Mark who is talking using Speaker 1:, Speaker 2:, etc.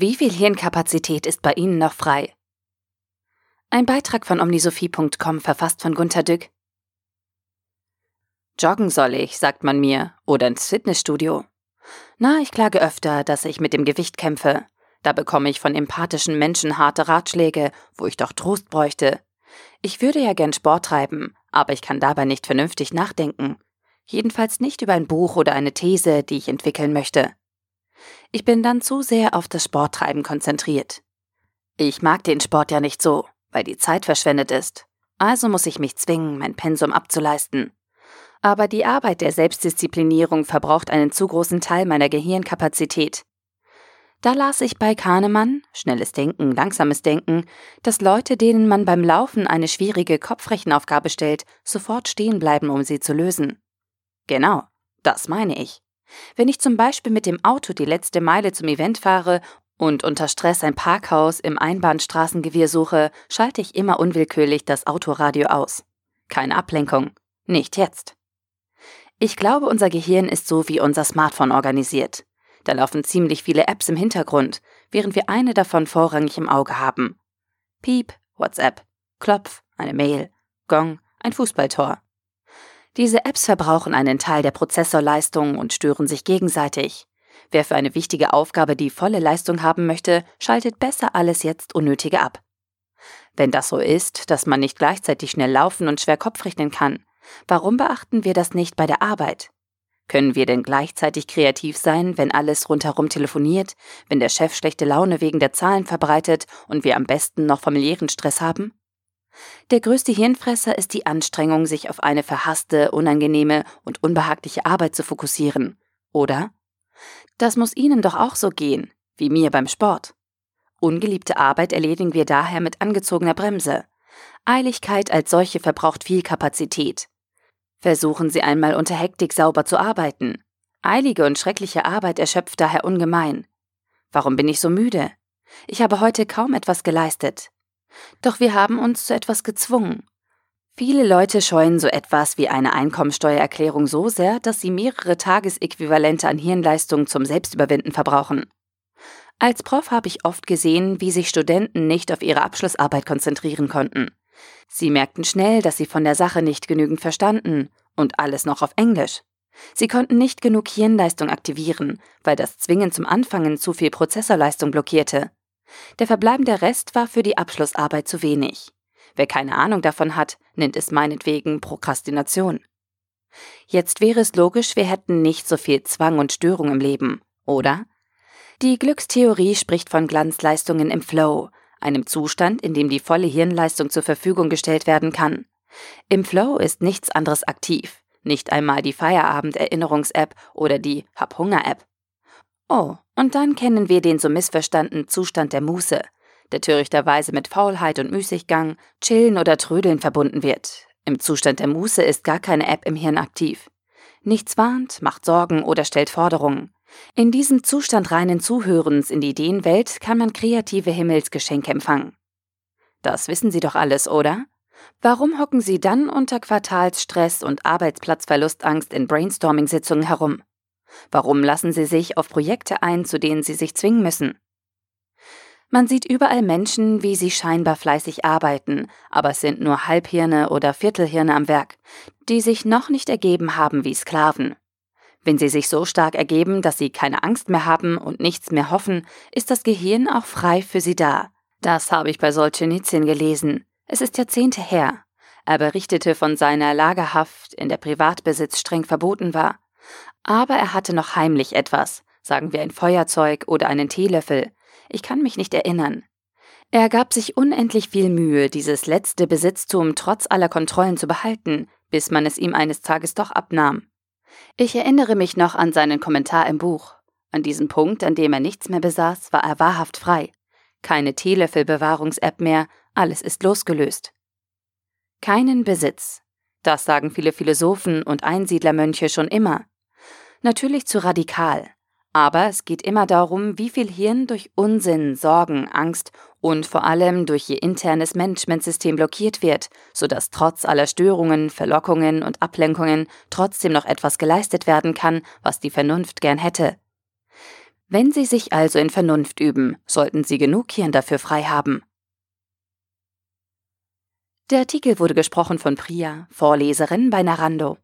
Speaker 1: Wie viel Hirnkapazität ist bei Ihnen noch frei? Ein Beitrag von omnisophie.com verfasst von Gunter Dück. Joggen soll ich, sagt man mir, oder ins Fitnessstudio. Na, ich klage öfter, dass ich mit dem Gewicht kämpfe. Da bekomme ich von empathischen Menschen harte Ratschläge, wo ich doch Trost bräuchte. Ich würde ja gern Sport treiben, aber ich kann dabei nicht vernünftig nachdenken. Jedenfalls nicht über ein Buch oder eine These, die ich entwickeln möchte. Ich bin dann zu sehr auf das Sporttreiben konzentriert. Ich mag den Sport ja nicht so, weil die Zeit verschwendet ist. Also muss ich mich zwingen, mein Pensum abzuleisten. Aber die Arbeit der Selbstdisziplinierung verbraucht einen zu großen Teil meiner Gehirnkapazität. Da las ich bei Kahnemann, schnelles Denken, langsames Denken, dass Leute, denen man beim Laufen eine schwierige Kopfrechenaufgabe stellt, sofort stehen bleiben, um sie zu lösen. Genau, das meine ich. Wenn ich zum Beispiel mit dem Auto die letzte Meile zum Event fahre und unter Stress ein Parkhaus im Einbahnstraßengewirr suche, schalte ich immer unwillkürlich das Autoradio aus. Keine Ablenkung. Nicht jetzt. Ich glaube, unser Gehirn ist so wie unser Smartphone organisiert. Da laufen ziemlich viele Apps im Hintergrund, während wir eine davon vorrangig im Auge haben. Piep, WhatsApp, Klopf, eine Mail, Gong, ein Fußballtor. Diese Apps verbrauchen einen Teil der Prozessorleistung und stören sich gegenseitig. Wer für eine wichtige Aufgabe die volle Leistung haben möchte, schaltet besser alles jetzt Unnötige ab. Wenn das so ist, dass man nicht gleichzeitig schnell laufen und schwer Kopf rechnen kann, warum beachten wir das nicht bei der Arbeit? Können wir denn gleichzeitig kreativ sein, wenn alles rundherum telefoniert, wenn der Chef schlechte Laune wegen der Zahlen verbreitet und wir am besten noch familiären Stress haben? Der größte Hirnfresser ist die Anstrengung, sich auf eine verhasste, unangenehme und unbehagliche Arbeit zu fokussieren. Oder? Das muss Ihnen doch auch so gehen, wie mir beim Sport. Ungeliebte Arbeit erledigen wir daher mit angezogener Bremse. Eiligkeit als solche verbraucht viel Kapazität. Versuchen Sie einmal unter Hektik sauber zu arbeiten. Eilige und schreckliche Arbeit erschöpft daher ungemein. Warum bin ich so müde? Ich habe heute kaum etwas geleistet. Doch wir haben uns zu etwas gezwungen. Viele Leute scheuen so etwas wie eine Einkommensteuererklärung so sehr, dass sie mehrere Tagesäquivalente an Hirnleistung zum Selbstüberwinden verbrauchen. Als Prof habe ich oft gesehen, wie sich Studenten nicht auf ihre Abschlussarbeit konzentrieren konnten. Sie merkten schnell, dass sie von der Sache nicht genügend verstanden und alles noch auf Englisch. Sie konnten nicht genug Hirnleistung aktivieren, weil das Zwingen zum Anfangen zu viel Prozessorleistung blockierte. Der verbleibende Rest war für die Abschlussarbeit zu wenig. Wer keine Ahnung davon hat, nennt es meinetwegen Prokrastination. Jetzt wäre es logisch, wir hätten nicht so viel Zwang und Störung im Leben, oder? Die Glückstheorie spricht von Glanzleistungen im Flow, einem Zustand, in dem die volle Hirnleistung zur Verfügung gestellt werden kann. Im Flow ist nichts anderes aktiv, nicht einmal die Feierabend-Erinnerungs-App oder die Hab-Hunger-App. Oh, und dann kennen wir den so missverstandenen Zustand der Muße, der törichterweise mit Faulheit und Müßiggang, Chillen oder Trödeln verbunden wird. Im Zustand der Muße ist gar keine App im Hirn aktiv. Nichts warnt, macht Sorgen oder stellt Forderungen. In diesem Zustand reinen Zuhörens in die Ideenwelt kann man kreative Himmelsgeschenke empfangen. Das wissen Sie doch alles, oder? Warum hocken Sie dann unter Quartalsstress und Arbeitsplatzverlustangst in Brainstorming-Sitzungen herum? Warum lassen sie sich auf Projekte ein, zu denen sie sich zwingen müssen? Man sieht überall Menschen, wie sie scheinbar fleißig arbeiten, aber es sind nur Halbhirne oder Viertelhirne am Werk, die sich noch nicht ergeben haben wie Sklaven. Wenn sie sich so stark ergeben, dass sie keine Angst mehr haben und nichts mehr hoffen, ist das Gehirn auch frei für sie da. Das habe ich bei Solzhenitsyn gelesen. Es ist Jahrzehnte her. Er berichtete von seiner Lagerhaft, in der Privatbesitz streng verboten war. Aber er hatte noch heimlich etwas, sagen wir ein Feuerzeug oder einen Teelöffel. Ich kann mich nicht erinnern. Er gab sich unendlich viel Mühe, dieses letzte Besitztum trotz aller Kontrollen zu behalten, bis man es ihm eines Tages doch abnahm. Ich erinnere mich noch an seinen Kommentar im Buch. An diesem Punkt, an dem er nichts mehr besaß, war er wahrhaft frei. Keine Teelöffelbewahrungs-App mehr, alles ist losgelöst. Keinen Besitz. Das sagen viele Philosophen und Einsiedlermönche schon immer natürlich zu radikal. Aber es geht immer darum, wie viel Hirn durch Unsinn, Sorgen, Angst und vor allem durch ihr internes Managementsystem blockiert wird, sodass trotz aller Störungen, Verlockungen und Ablenkungen trotzdem noch etwas geleistet werden kann, was die Vernunft gern hätte. Wenn Sie sich also in Vernunft üben, sollten Sie genug Hirn dafür frei haben. Der Artikel wurde gesprochen von Priya, Vorleserin bei Narando.